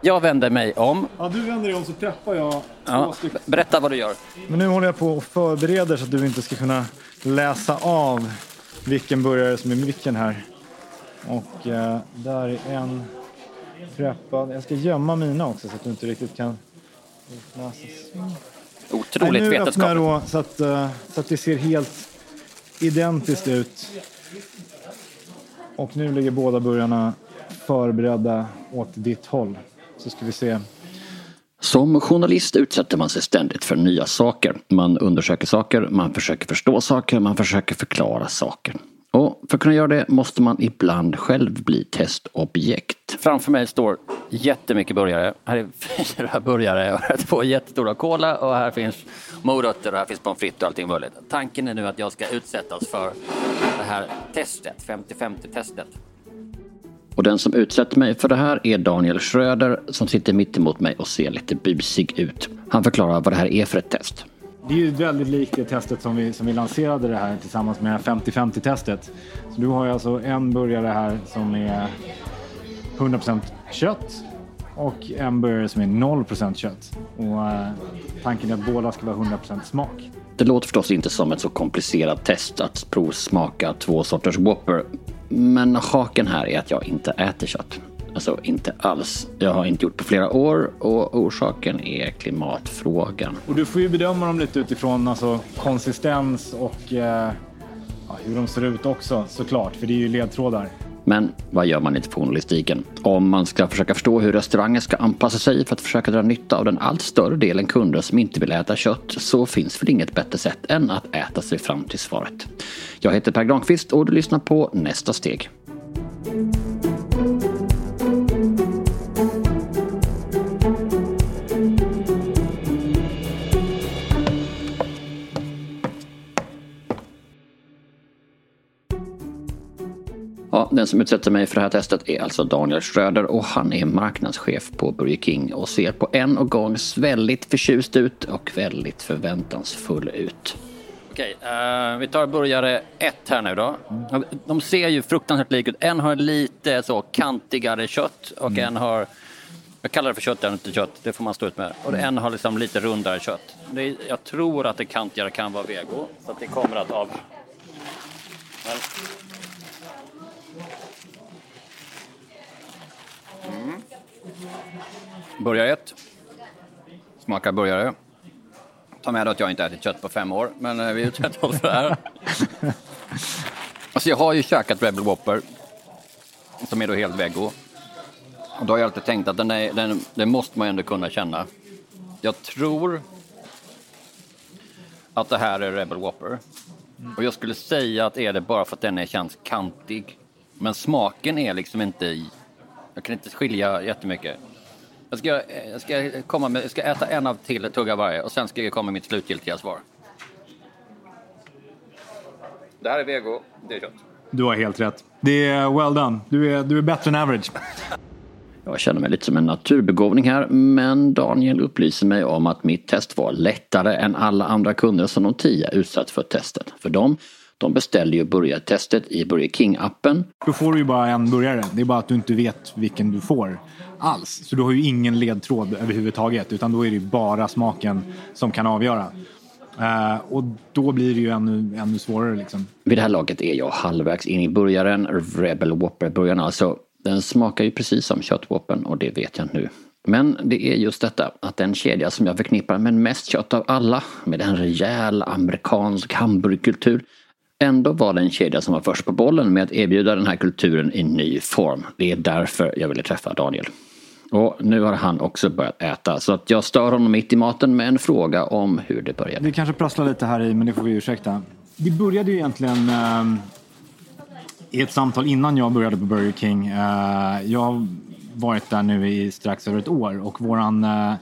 Jag vänder mig om. Ja, du vänder dig om så träffar jag Ja. Berätta vad du gör. Men nu håller jag på och förbereder så att du inte ska kunna läsa av vilken burgare som är vilken här. Och eh, där är en träffad. Jag ska gömma mina också så att du inte riktigt kan läsa. Otroligt nu öppnar vetenskapligt. jag då så att, eh, så att det ser helt identiskt ut. Och nu ligger båda burgarna förberedda åt ditt håll. Så ska vi se. Som journalist utsätter man sig ständigt för nya saker. Man undersöker saker, man försöker förstå saker, man försöker förklara saker. Och för att kunna göra det måste man ibland själv bli testobjekt. Framför mig står jättemycket burgare. Här är fyra burgare och här är två jättestora cola och här finns morötter och här finns pommes frites och allting möjligt. Tanken är nu att jag ska utsättas för det här testet, 50-50 testet. Och den som utsätter mig för det här är Daniel Schröder som sitter mitt emot mig och ser lite busig ut. Han förklarar vad det här är för ett test. Det är ju väldigt likt det testet som vi, som vi lanserade det här tillsammans med 50-50 testet. Så du har ju alltså en burgare här som är 100% kött och en burgare som är 0% kött. Och eh, tanken är att båda ska vara 100% smak. Det låter förstås inte som ett så komplicerat test att provsmaka två sorters Whopper. Men haken här är att jag inte äter kött. Alltså inte alls. Jag har inte gjort på flera år och orsaken är klimatfrågan. Och du får ju bedöma dem lite utifrån alltså, konsistens och eh, hur de ser ut också såklart, för det är ju ledtrådar. Men vad gör man inte på journalistiken? Om man ska försöka förstå hur restauranger ska anpassa sig för att försöka dra nytta av den allt större delen kunder som inte vill äta kött så finns väl inget bättre sätt än att äta sig fram till svaret. Jag heter Per Granqvist och du lyssnar på Nästa steg. Den som utsätter mig för det här testet är alltså Daniel Schröder och han är marknadschef på Burger King och ser på en och gång väldigt förtjust ut och väldigt förväntansfull ut. Okej, eh, vi tar burgare ett här nu då. De ser ju fruktansvärt lika ut. En har lite så kantigare kött och en har jag kallar det för kött, eller inte kött, det får man stå ut med. Och en har liksom lite rundare kött. Det är, jag tror att det kantigare kan vara vego, så det kommer att av... Men... Mm. Burgare ett. Smakar burgare. Ta med att jag inte ätit kött på fem år, men eh, vi utsätter oss för det här. Alltså jag har ju käkat Rebel Whopper, som är då helt vego. Och då har jag alltid tänkt att den, är, den, den måste man ändå kunna känna. Jag tror att det här är Rebel Whopper. Och jag skulle säga att är det bara för att den är, känns kantig. Men smaken är liksom inte... Jag kan inte skilja jättemycket. Jag ska, jag ska, komma med, jag ska äta en av till tugga varje och sen ska jag komma med mitt slutgiltiga svar. Det här är vego, det är kött. Du har helt rätt. Det är well done. Du är, du är bättre än average. Jag känner mig lite som en naturbegåvning här men Daniel upplyser mig om att mitt test var lättare än alla andra kunder som de tio utsatt för testet. För dem, de beställde ju burgartestet i Burger King-appen. Då får du ju bara en burgare. Det är bara att du inte vet vilken du får alls. Så du har ju ingen ledtråd överhuvudtaget. Utan då är det ju bara smaken som kan avgöra. Eh, och då blir det ju ännu, ännu svårare liksom. Vid det här laget är jag halvvägs in i burgaren, Rebel Whopper-burgaren alltså. Den smakar ju precis som köttwhoppern och det vet jag nu. Men det är just detta att den kedja som jag förknippar med mest kött av alla, med en rejäl amerikansk hamburgerkultur, ändå var den kedja som var först på bollen med att erbjuda den här kulturen i ny form. Det är därför jag ville träffa Daniel. Och nu har han också börjat äta så att jag stör honom mitt i maten med en fråga om hur det började. Det kanske prasslar lite här i, men det får vi ursäkta. Det började ju egentligen eh, i ett samtal innan jag började på Burger King. Eh, jag har varit där nu i strax över ett år och våran eh,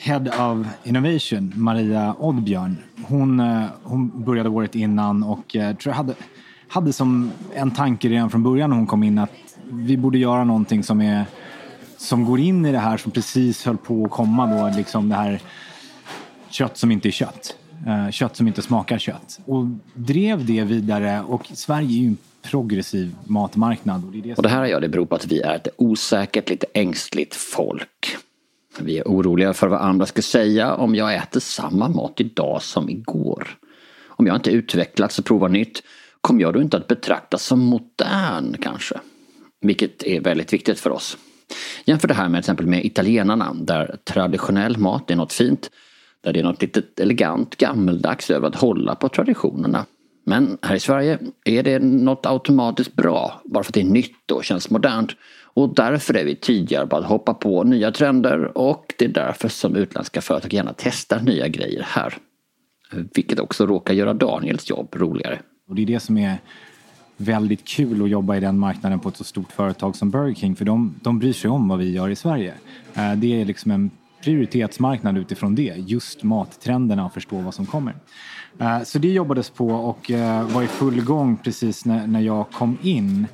Head of Innovation, Maria Oddbjörn, hon, eh, hon började året innan och eh, tror jag hade, hade som en tanke redan från början när hon kom in att vi borde göra någonting som är som går in i det här som precis höll på att komma då, liksom det här kött som inte är kött. Eh, kött som inte smakar kött. Och drev det vidare och Sverige är ju en progressiv matmarknad. Och det, det, och det här jag, det beror på att vi är ett osäkert, lite ängsligt folk. Vi är oroliga för vad andra ska säga om jag äter samma mat idag som igår. Om jag inte utvecklats och provar nytt, kommer jag då inte att betraktas som modern kanske? Vilket är väldigt viktigt för oss. Jämför det här med exempel med italienarna där traditionell mat är något fint. Där det är något litet elegant gammeldags över att hålla på traditionerna. Men här i Sverige är det något automatiskt bra bara för att det är nytt och känns modernt. Och därför är vi tidigare på att hoppa på nya trender och det är därför som utländska företag gärna testar nya grejer här. Vilket också råkar göra Daniels jobb roligare. Och det är det som är väldigt kul att jobba i den marknaden på ett så stort företag som Burger King för de, de bryr sig om vad vi gör i Sverige. Eh, det är liksom en prioritetsmarknad utifrån det, just mattrenderna och förstå vad som kommer. Eh, så det jobbades på och eh, var i full gång precis när jag kom in.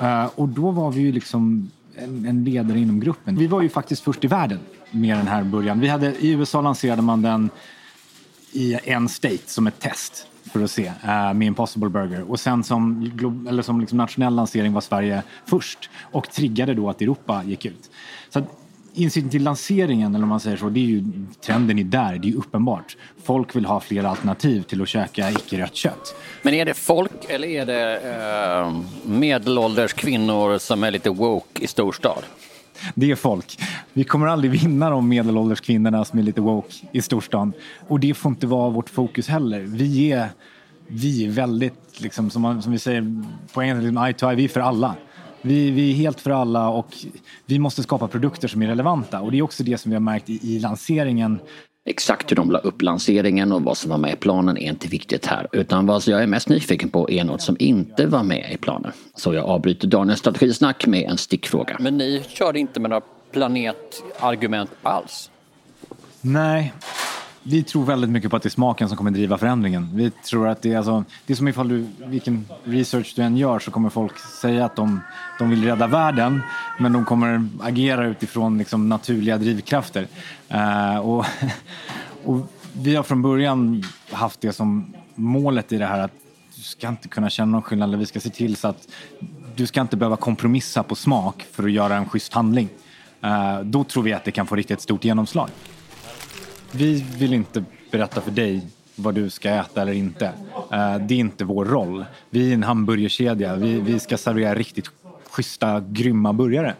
Eh, och då var vi ju liksom en ledare inom gruppen. Vi var ju faktiskt först i världen med den här början. Vi hade, I USA lanserade man den i en state som ett test för att se uh, med Impossible Burger. Och sen som, eller som liksom nationell lansering var Sverige först och triggade då att Europa gick ut. Så att, insikten till lanseringen, eller om man säger så, det är ju trenden är där, det är ju uppenbart. Folk vill ha fler alternativ till att käka icke-rött kött. Men är det folk eller är det eh, medelålders kvinnor som är lite woke i storstad? Det är folk. Vi kommer aldrig vinna de medelålders kvinnorna som är lite woke i storstan. Och det får inte vara vårt fokus heller. Vi är, vi är väldigt, liksom, som, man, som vi säger på engelska, liksom, eye to eye, vi är för alla. Vi, vi, är helt för alla och vi måste skapa produkter som är relevanta. Och det är också det som vi har märkt i, i lanseringen Exakt hur de la upp lanseringen och vad som var med i planen är inte viktigt här. Utan vad jag är mest nyfiken på är något som inte var med i planen. Så jag avbryter Daniels strategisnack med en stickfråga. Men ni körde inte med några planetargument alls? Nej, vi tror väldigt mycket på att det är smaken som kommer driva förändringen. Vi tror att det är, alltså, det är som ifall du, vilken research du än gör så kommer folk säga att de, de vill rädda världen men de kommer agera utifrån liksom, naturliga drivkrafter. Uh, och, och vi har från början haft det som målet i det här att du ska inte kunna känna någon skillnad. Vi ska se till så att du ska inte behöva kompromissa på smak för att göra en schysst handling. Uh, då tror vi att det kan få riktigt stort genomslag. Vi vill inte berätta för dig vad du ska äta eller inte. Eh, det är inte vår roll. Vi är en hamburgerkedja. Vi, vi ska servera riktigt schyssta, grymma burgare.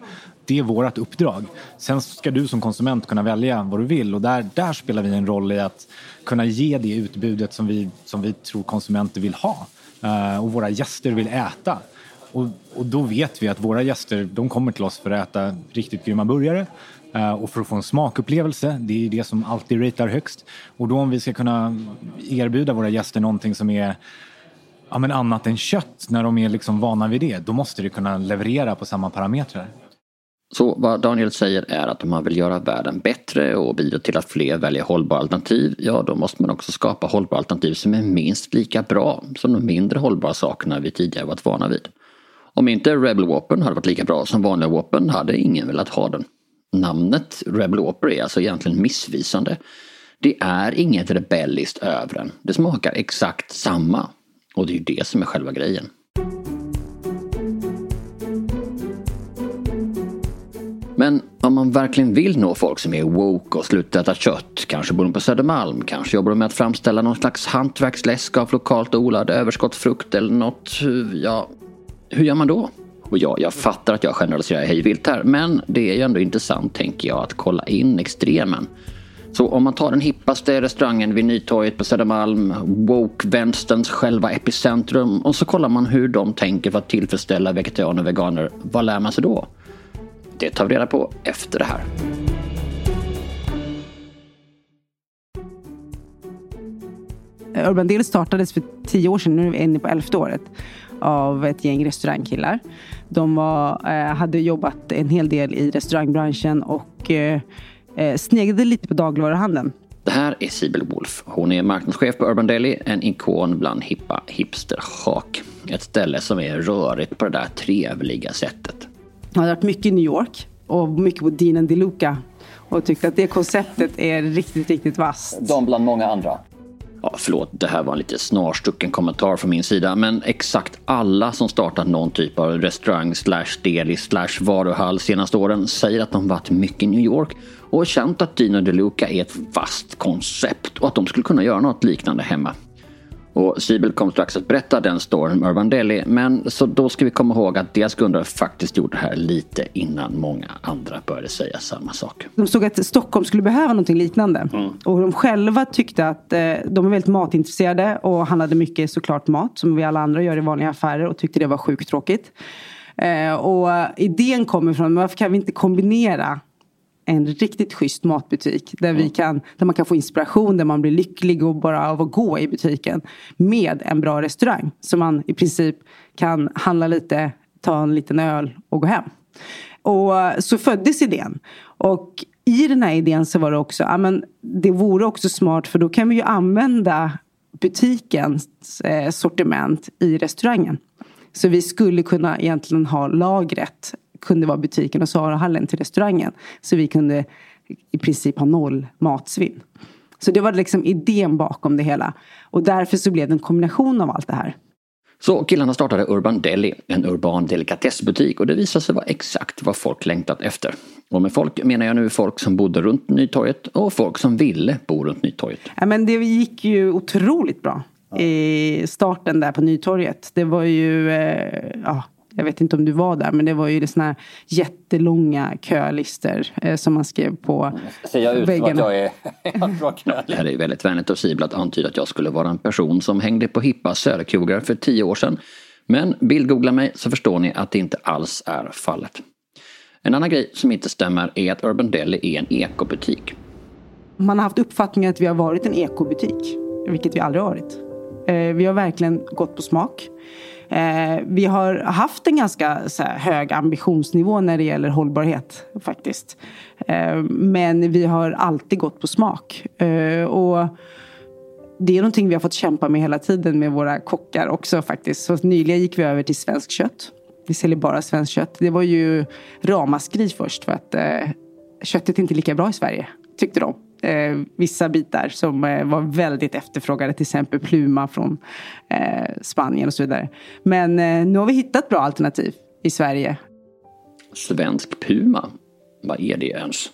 Det är vårt uppdrag. Sen ska du som konsument kunna välja vad du vill och där, där spelar vi en roll i att kunna ge det utbudet som vi, som vi tror konsumenter vill ha eh, och våra gäster vill äta. Och, och, då vet vi att våra gäster de kommer till oss för att äta riktigt grymma burgare Eh, och för att få en smakupplevelse. Det är det som alltid ratear högst. Och då om vi ska kunna erbjuda våra gäster någonting som är ja, men annat än kött när de är liksom vana vid det, då måste det kunna leverera på samma parametrar. Så vad Daniel säger är att om man vill göra världen bättre och bidra till att fler väljer hållbara alternativ, ja då måste man också skapa hållbara alternativ som är minst lika bra som de mindre hållbara sakerna vi tidigare varit vana vid. Om inte Rebel Wapen hade varit lika bra som vanliga Wapen hade ingen velat ha den. Namnet Rebel Opera är alltså egentligen missvisande. Det är inget rebelliskt över den. Det smakar exakt samma. Och det är ju det som är själva grejen. Men om man verkligen vill nå folk som är woke och slutar äta kött, kanske bor de på Södermalm, kanske jobbar de med att framställa någon slags hantverksläsk av lokalt odlad överskottsfrukt eller något, ja, hur gör man då? Och ja, jag fattar att jag generaliserar hejvilt här, men det är ju ändå intressant tänker jag att kolla in extremen. Så om man tar den hippaste restaurangen vid Nytorget på Södermalm, woke-vänsterns själva epicentrum och så kollar man hur de tänker för att tillfredsställa vegetarianer och veganer. Vad lär man sig då? Det tar vi reda på efter det här. Urban Deal startades för tio år sedan, nu är vi inne på elfte året, av ett gäng restaurangkillar. De var, eh, hade jobbat en hel del i restaurangbranschen och eh, eh, sneglade lite på dagligvaruhandeln. Det här är Sibel Wolf. Hon är marknadschef på Urban Deli, en ikon bland hippa hipsterhak. Ett ställe som är rörigt på det där trevliga sättet. Jag har varit mycket i New York och mycket på Dean DeLuca och tyckt att det konceptet är riktigt, riktigt vasst. De bland många andra? Ja, förlåt, det här var en lite snarstucken kommentar från min sida. Men exakt alla som startat någon typ av restaurang slash deli slash varuhall senaste åren säger att de varit mycket i New York och känt att Dino DeLuca är ett fast koncept och att de skulle kunna göra något liknande hemma. Och Sibel kommer strax att berätta den storyn med Urban Deli. Men så då ska vi komma ihåg att deras grundare faktiskt gjorde det här lite innan många andra började säga samma sak. De såg att Stockholm skulle behöva någonting liknande. Mm. Och de själva tyckte att eh, de är väldigt matintresserade och handlade mycket såklart mat som vi alla andra gör i vanliga affärer och tyckte det var sjukt tråkigt. Eh, och idén kommer från varför kan vi inte kombinera en riktigt schysst matbutik där, vi kan, där man kan få inspiration, där man blir lycklig och bara av att gå i butiken. Med en bra restaurang. Så man i princip kan handla lite, ta en liten öl och gå hem. Och så föddes idén. Och i den här idén så var det också, ja men det vore också smart för då kan vi ju använda butikens eh, sortiment i restaurangen. Så vi skulle kunna egentligen ha lagret kunde vara butiken och Sarahallen till restaurangen. Så vi kunde i princip ha noll matsvinn. Så det var liksom idén bakom det hela. Och därför så blev det en kombination av allt det här. Så killarna startade Urban Deli, en urban delikatessbutik och det visade sig vara exakt vad folk längtat efter. Och med folk menar jag nu folk som bodde runt Nytorget och folk som ville bo runt Nytorget. Ja, men det gick ju otroligt bra i starten där på Nytorget. Det var ju, eh, ja, jag vet inte om du var där, men det var ju såna här jättelånga kölister eh, som man skrev på Ser jag ut väggarna. som att jag är, Det här är väldigt vänligt av Sibel att antyda att jag skulle vara en person som hängde på hippa söderkrogar för tio år sedan. Men bildgoogla mig så förstår ni att det inte alls är fallet. En annan grej som inte stämmer är att Urban Deli är en ekobutik. Man har haft uppfattningen att vi har varit en ekobutik, vilket vi aldrig har varit. Eh, vi har verkligen gått på smak. Eh, vi har haft en ganska här, hög ambitionsnivå när det gäller hållbarhet faktiskt. Eh, men vi har alltid gått på smak. Eh, och det är någonting vi har fått kämpa med hela tiden med våra kockar också faktiskt. Så nyligen gick vi över till svenskt kött. Vi säljer bara svenskt kött. Det var ju ramaskri först för att eh, köttet är inte lika bra i Sverige, tyckte de eh, vissa bitar som eh, var väldigt efterfrågade. Till exempel Pluma från eh, Spanien och så vidare. Men eh, nu har vi hittat bra alternativ i Sverige. Svensk Puma? Vad är det ens?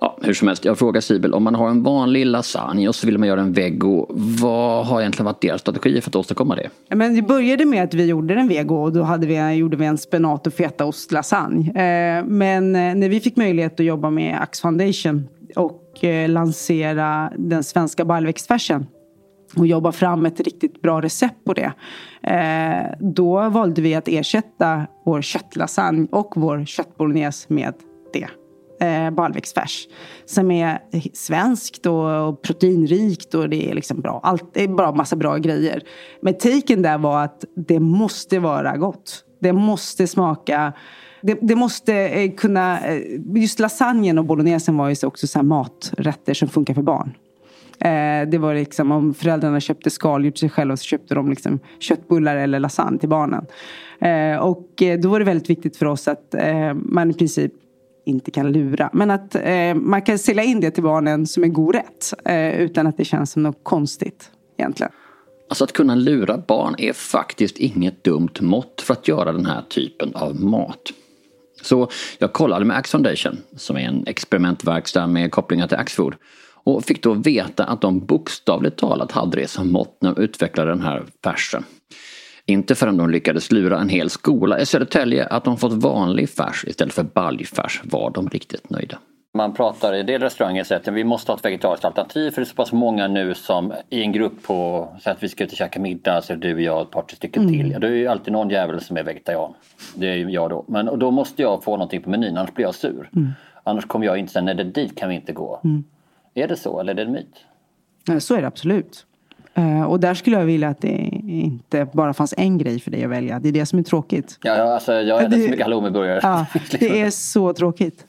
Ja, hur som helst, jag frågar Sibel, om man har en vanlig lasagne och så vill man göra en vego, vad har egentligen varit deras strategi för att åstadkomma det? Men det började med att vi gjorde en vego och då hade vi, gjorde vi en spenat och fetaostlasagne. Eh, men eh, när vi fick möjlighet att jobba med Axe Foundation och och eh, lansera den svenska baljväxtfärsen och jobba fram ett riktigt bra recept på det. Eh, då valde vi att ersätta vår köttlasagne och vår köttbolognese med det. Eh, baljväxtfärs. Som är svenskt och proteinrikt och det är liksom bra. Allt, det är bara massa bra grejer. Men taken där var att det måste vara gott. Det måste smaka det, det, måste eh, kunna... Eh, just lasagnen och bolognesen var ju också så maträtter som funkar för barn. Eh, det var liksom om föräldrarna köpte skaldjur till sig själva så köpte de liksom köttbullar eller lasagne till barnen. Eh, och då var det väldigt viktigt för oss att man i princip inte kan lura. Men att man kan sälja in det till barnen som en god rätt. utan att det känns som något konstigt egentligen. Alltså att kunna lura barn är faktiskt inget dumt mått för att göra den här typen av mat. Så jag kollade med Axe Foundation, som är en experimentverkstad med kopplingar till Axfood. Och fick då veta att de bokstavligt talat hade det som mått när de utvecklade den här färsen. Inte förrän de lyckades lura en hel skola i Södertälje att de fått vanlig färs istället för baljfärs var de riktigt nöjda. Man pratar i del restauranger så att vi måste ha ett vegetariskt alternativ för det är så pass många nu som i en grupp på, så att vi ska ut och käka middag, så du och jag och ett par stycken mm. till. Ja, det är ju alltid någon jävel som är vegetarian. Det är ju jag då. Men och då måste jag få någonting på menyn, annars blir jag sur. Mm. Annars kommer jag inte säga, nej det dit kan vi inte gå. Mm. Är det så eller är det en myt? Så är det absolut. Uh, och där skulle jag vilja att det inte bara fanns en grej för dig att välja. Det är det som är tråkigt. Ja, alltså, jag äter så mycket halloumiburgare. Ja, det är så tråkigt.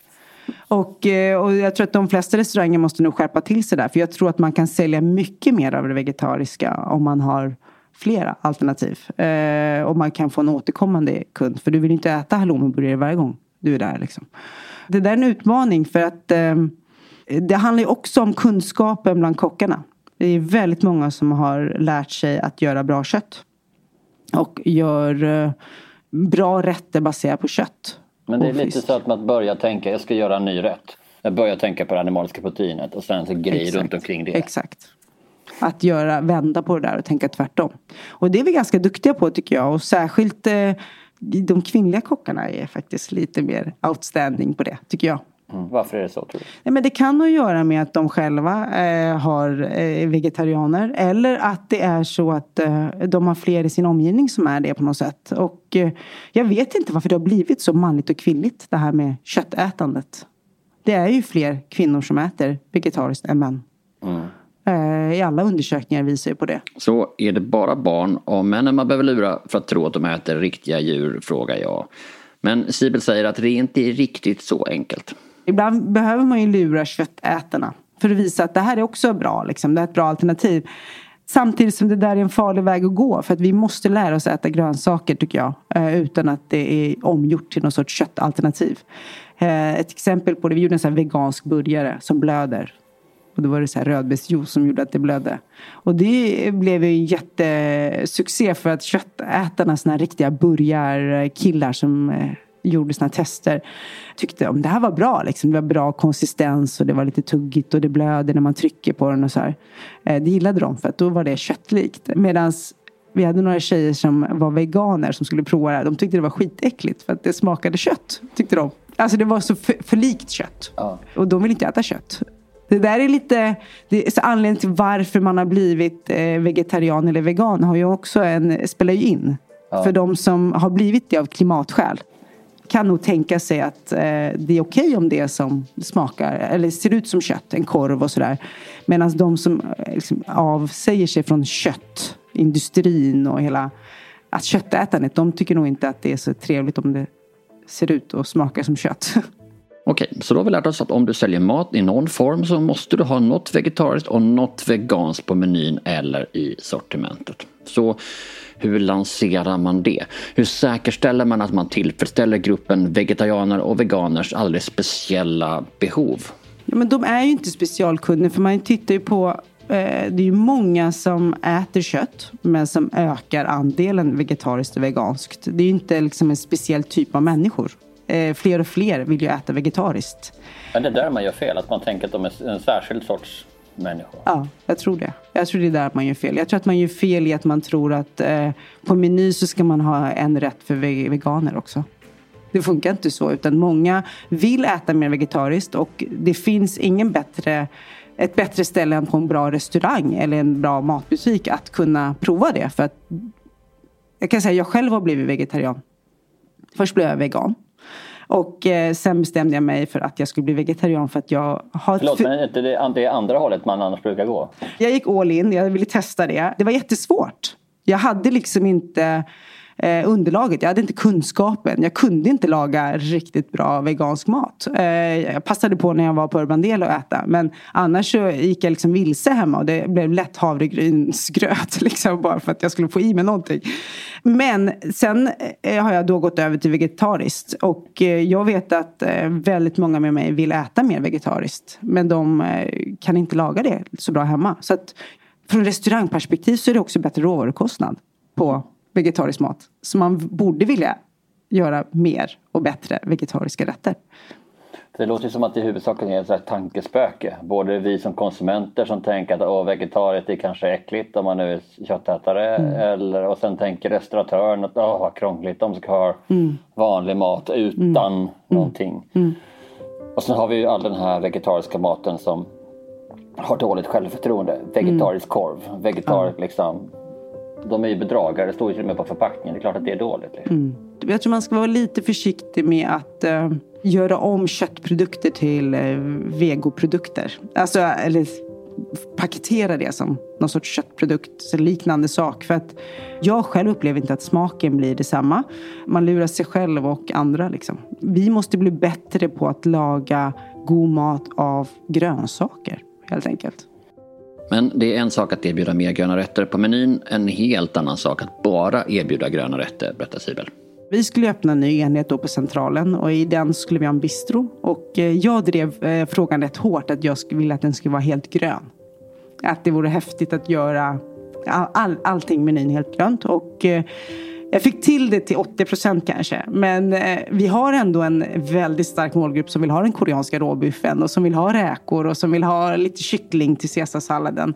Och, eh, och jag tror att de flesta restauranger måste nog skärpa till sig där. För jag tror att man kan sälja mycket mer av det vegetariska om man har flera alternativ. Eh, och man kan få en återkommande kund. För du vill inte äta halloumiburgare varje gång du är där. Liksom. Det där är en utmaning för att eh, det handlar ju också om kunskapen bland kockarna. Det är väldigt många som har lärt sig att göra bra kött. Och gör eh, bra rätter baserat på kött. Men det är lite så att man börjar tänka, jag ska göra en ny rätt. Jag börjar tänka på det animaliska proteinet och sen så grejer Exakt. runt omkring det. Exakt. Att göra, vända på det där och tänka tvärtom. Och det är vi ganska duktiga på tycker jag. Och särskilt eh, de kvinnliga kockarna är faktiskt lite mer outstanding på det, tycker jag. Mm. Varför är det så tror du? Nej, men det kan nog göra med att de själva eh, har eh, vegetarianer. Eller att det är så att eh, de har fler i sin omgivning som är det på något sätt. Och eh, jag vet inte varför det har blivit så manligt och kvinnligt det här med köttätandet. Det är ju fler kvinnor som äter vegetariskt än män. Eh, I alla undersökningar visar ju på det. Så är det bara barn och männen man behöver lura för att tro att de äter riktiga djur, frågar jag. Men Sibel säger att det inte är riktigt så enkelt. Ibland behöver man ju lura köttätarna för att visa att det här är också bra. Liksom. Det är ett bra alternativ. Samtidigt som det där är en farlig väg att gå. För att vi måste lära oss att äta grönsaker tycker jag. Eh, utan att det är omgjort till någon sorts köttalternativ. Eh, ett exempel på det, vi gjorde en sån här vegansk burgare som blöder. Och då var det så här rödbetsjuice som gjorde att det blödde. Och det blev ju en jättesuccé för att köttätarna, såna här riktiga burgarkillar som eh, gjorde såna tester tyckte om det här var bra. Liksom. Det var bra konsistens och det var lite tuggigt och det blöder när man trycker på den och så här. Eh, Det gillade de för att då var det köttlikt. Medan vi hade några tjejer som var veganer som skulle prova det här. De tyckte det var skitäckligt för att det smakade kött. Tyckte de. Alltså det var så för, för likt kött. Ja. Och de vill inte äta kött. Det där är lite, det är så anledningen till varför man har blivit eh, vegetarian eller vegan har ju också en, spelar ju in. För de som har blivit det av klimatskäl kan nog tänka sig att eh, det är okej om det som smakar eller ser ut som kött, en korv och sådär. Medan de som eh, liksom, avsäger sig från köttindustrin och hela att köttätandet, de tycker nog inte att det är så trevligt om det ser ut och smakar som kött. Okej, så då har vi lärt oss att om du säljer mat i någon form så måste du ha något vegetariskt och något veganskt på menyn eller i sortimentet. Så hur lanserar man det? Hur säkerställer man att man tillfredsställer gruppen vegetarianer och veganers alldeles speciella behov? Ja, men de är ju inte specialkunder för man tittar ju på eh, det är ju många som äter kött men som ökar andelen vegetariskt och veganskt. Det är ju inte liksom en speciell typ av människor. Eh, fler och fler vill ju äta vegetariskt. Men det är där man gör fel, att man tänker att de är en särskild sorts människor. Ja, jag tror det. Jag tror det är där man gör fel. Jag tror att man gör fel i att man tror att eh, på meny så ska man ha en rätt för ve- veganer också. Det funkar inte så, utan många vill äta mer vegetariskt och det finns ingen bättre, ett bättre ställe än på en bra restaurang eller en bra matbutik att kunna prova det. För att, jag kan säga jag själv har blivit vegetarian. Först blev jag vegan. Och eh, sen bestämde jag mig för att jag skulle bli vegetarian för att jag har... Förlåt, men inte det, det är andra hållet man annars brukar gå? Jag gick all in, jag ville testa det. Det var jättesvårt. Jag hade liksom inte eh, underlaget, jag hade inte kunskapen. Jag kunde inte laga riktigt bra vegansk mat. Eh, jag passade på när jag var på Urban Del att äta. Men annars så gick jag liksom vilse hemma och det blev lätt havregrynsgröt. Liksom, bara för att jag skulle få i mig någonting. Men sen eh, har jag då gått över till vegetariskt. Och eh, jag vet att eh, väldigt många med mig vill äta mer vegetariskt. Men de eh, kan inte laga det så bra hemma. Så att från restaurangperspektiv så är det också bättre råvarukostnad på vegetarisk mat. Så man borde vilja göra mer och bättre vegetariska rätter. Det låter som att det i huvudsak är ett tankespöke. Både vi som konsumenter som tänker att Åh, vegetariet är kanske äckligt om man nu är köttätare. Eller, och sen tänker restauratören att Åh, vad krångligt, de ska ha vanlig mat utan någonting. Och sen har vi ju all den här vegetariska maten som har dåligt självförtroende. Vegetarisk korv, vegetarisk liksom. De är ju bedragare, det står ju till och med på förpackningen. Det är klart att det är dåligt. Liksom. Mm. Jag tror man ska vara lite försiktig med att eh, göra om köttprodukter till eh, vegoprodukter. Alltså, eller paketera det som någon sorts köttprodukt, liknande sak. För att jag själv upplever inte att smaken blir detsamma. Man lurar sig själv och andra. Liksom. Vi måste bli bättre på att laga god mat av grönsaker, helt enkelt. Men det är en sak att erbjuda mer gröna rätter på menyn. En helt annan sak att bara erbjuda gröna rätter, berättar Sibel. Vi skulle öppna en ny enhet då på Centralen och i den skulle vi ha en bistro. Och eh, jag drev eh, frågan rätt hårt att jag ville att den skulle vara helt grön. att det vore häftigt att göra all, all, allting menyn helt grönt. Och, eh, jag fick till det till 80 procent kanske. Men eh, vi har ändå en väldigt stark målgrupp som vill ha den koreanska råbiffen och som vill ha räkor och som vill ha lite kyckling till caesarsalladen.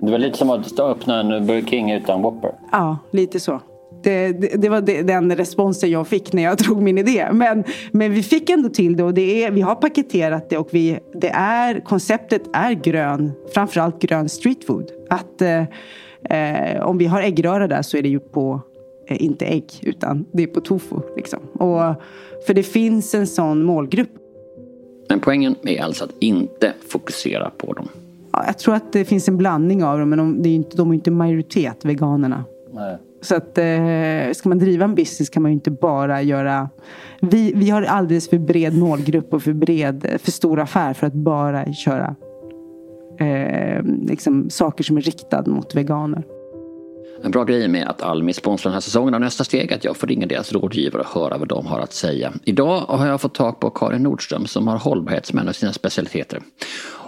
Det var lite som att öppna en Burger King utan Whopper. Ja, lite så. Det, det, det, var den responsen jag fick när jag drog min idé. Men, men vi fick ändå till det och det är, vi har paketerat det och vi, det är, konceptet är grön, framförallt grön streetfood. Att eh, eh, om vi har äggröra där så är det ju på, inte ägg, utan det är på tofu. Liksom. Och, för det finns en sån målgrupp. Men poängen är alltså att inte fokusera på dem. Ja, jag tror att det finns en blandning av dem, men de, det är inte, de är inte majoritet, veganerna. Nej. Så att eh, ska man driva en business kan man ju inte bara göra... Vi, vi har alldeles för bred målgrupp och för bred, för stor affär för att bara köra eh, liksom, saker som är riktade mot veganer. En bra grej med att Almi sponsrar den här säsongen av nästa steg är att jag får ringa deras rådgivare och höra vad de har att säga. Idag har jag fått tag på Karin Nordström som har hållbarhet som en av sina specialiteter.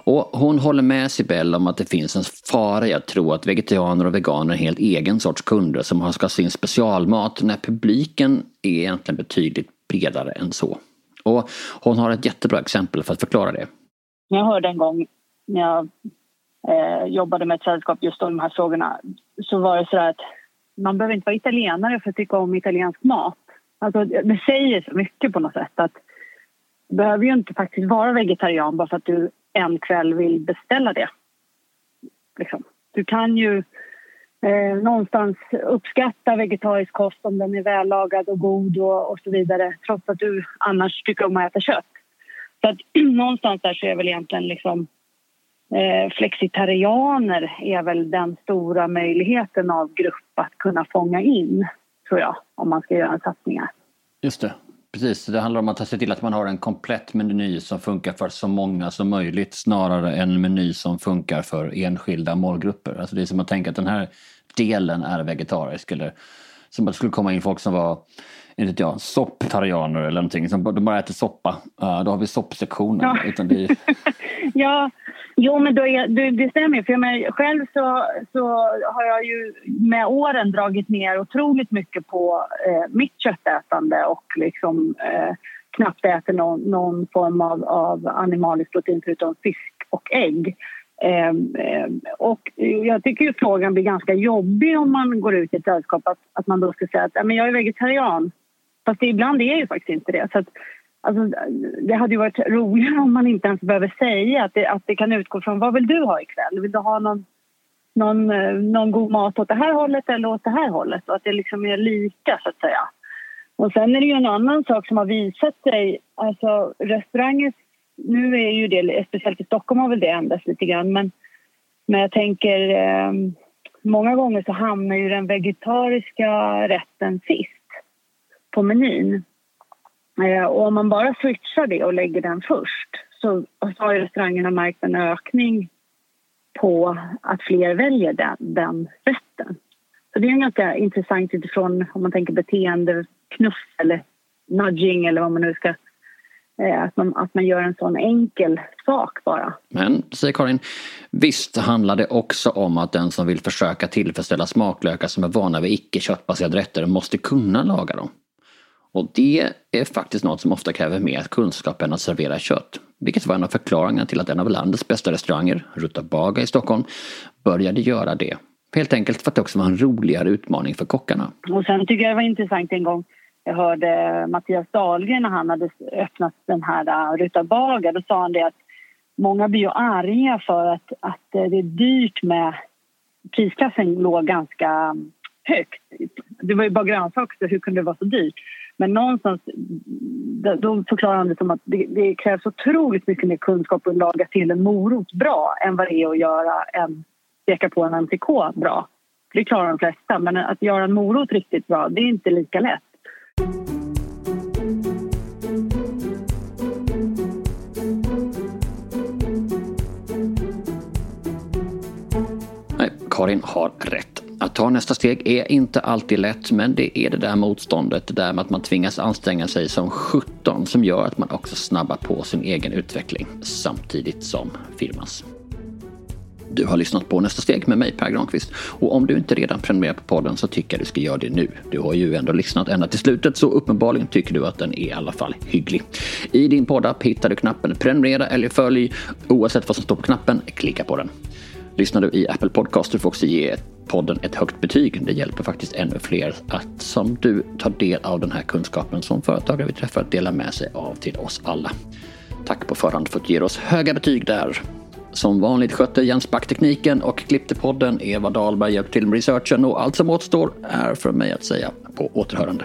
Och hon håller med Sibel om att det finns en fara i att tro att vegetarianer och veganer är en helt egen sorts kunder som ska sin specialmat när publiken är egentligen betydligt bredare än så. Och hon har ett jättebra exempel för att förklara det. Jag hörde en gång när jag eh, jobbade med ett sällskap just om de här frågorna så var det så att man behöver inte vara italienare för att tycka om italiensk mat. Alltså, det säger så mycket på något sätt att du behöver ju inte faktiskt vara vegetarian bara för att du en kväll vill beställa det. Liksom. Du kan ju eh, någonstans uppskatta vegetarisk kost om den är vällagad och god och, och så vidare trots att du annars tycker om att äta kött. Så att någonstans där så är väl egentligen liksom eh, flexitarianer är väl den stora möjligheten av grupp att kunna fånga in, tror jag, om man ska göra satsningar. Just det. Precis, det handlar om att se till att man har en komplett meny som funkar för så många som möjligt snarare än en meny som funkar för enskilda målgrupper. Alltså det är som att tänka att den här delen är vegetarisk eller som att det skulle komma in folk som var inte jag, sopptarianer eller någonting, som de bara äter soppa. Uh, då har vi soppsektionen. Ja. Utan det... ja, jo men då är, det, det stämmer. För jag själv så, så har jag ju med åren dragit ner otroligt mycket på eh, mitt köttätande och liksom eh, knappt äter någon, någon form av, av animaliskt protein förutom fisk och ägg. Eh, och jag tycker ju frågan blir ganska jobbig om man går ut i ett sällskap att, att man då ska säga att men jag är vegetarian. Fast det, ibland är ju faktiskt inte det. Så att, alltså, det hade ju varit roligare om man inte ens behöver säga att det, att det kan utgå från vad vill du ha ikväll? Vill du ha någon, någon, eh, någon god mat åt det här hållet eller åt det här hållet? Och att det liksom är lika så att säga. Och sen är det ju en annan sak som har visat sig. Alltså restauranger, nu är ju det, speciellt i Stockholm har väl det ändrats lite grann men, men jag tänker eh, många gånger så hamnar ju den vegetariska rätten sist på menyn. Eh, och om man bara switchar det och lägger den först så har restaurangerna märkt en ökning på att fler väljer den, den rätten. Så det är ganska intressant utifrån om man tänker beteendeknuff eller nudging eller vad man nu ska eh, att man, att man gör en sån enkel sak bara. Men, säger Karin, visst handlar det också om att den som vill försöka tillfredsställa smaklökar som är vana vid icke köttbaserade rätter måste kunna laga dem. Och det är faktiskt något som ofta kräver mer kunskap än att servera kött. Vilket var en av förklaringarna till att en av landets bästa restauranger, Rutabaga i Stockholm, började göra det. Helt enkelt för att det också var en roligare utmaning för kockarna. Och sen tycker jag det var intressant en gång jag hörde Mattias Dahlgren när han hade öppnat den här äh, Ruta Rutabaga. Då sa han det att många blir ju arga för att, att äh, det är dyrt med... Prisklassen låg ganska mm, högt. Det var ju bara grönsaker, så hur kunde det vara så dyrt? Men någonstans då förklarar han det som att det, det krävs otroligt mycket mer kunskap att laga till en morot bra än vad det är att göra en, steka på en entrecote bra. Det klarar de flesta, men att göra en morot riktigt bra, det är inte lika lätt. Nej, Karin har rätt. Att ta nästa steg är inte alltid lätt men det är det där motståndet, det där med att man tvingas anstränga sig som 17 som gör att man också snabbar på sin egen utveckling samtidigt som firmans. Du har lyssnat på Nästa steg med mig Per Granqvist. Och om du inte redan prenumererar på podden så tycker jag du ska göra det nu. Du har ju ändå lyssnat ända till slutet så uppenbarligen tycker du att den är i alla fall hygglig. I din poddapp hittar du knappen prenumerera eller följ. Oavsett vad som står på knappen, klicka på den. Lyssnar du i Apple Podcast du får också ge podden ett högt betyg. Det hjälper faktiskt ännu fler att som du tar del av den här kunskapen som företagare vi träffar delar med sig av till oss alla. Tack på förhand för att du ger oss höga betyg där. Som vanligt skötte Jens Back tekniken och klippte podden. Eva Dahlberg hjälpte till med researchen och allt som återstår är för mig att säga på återhörande.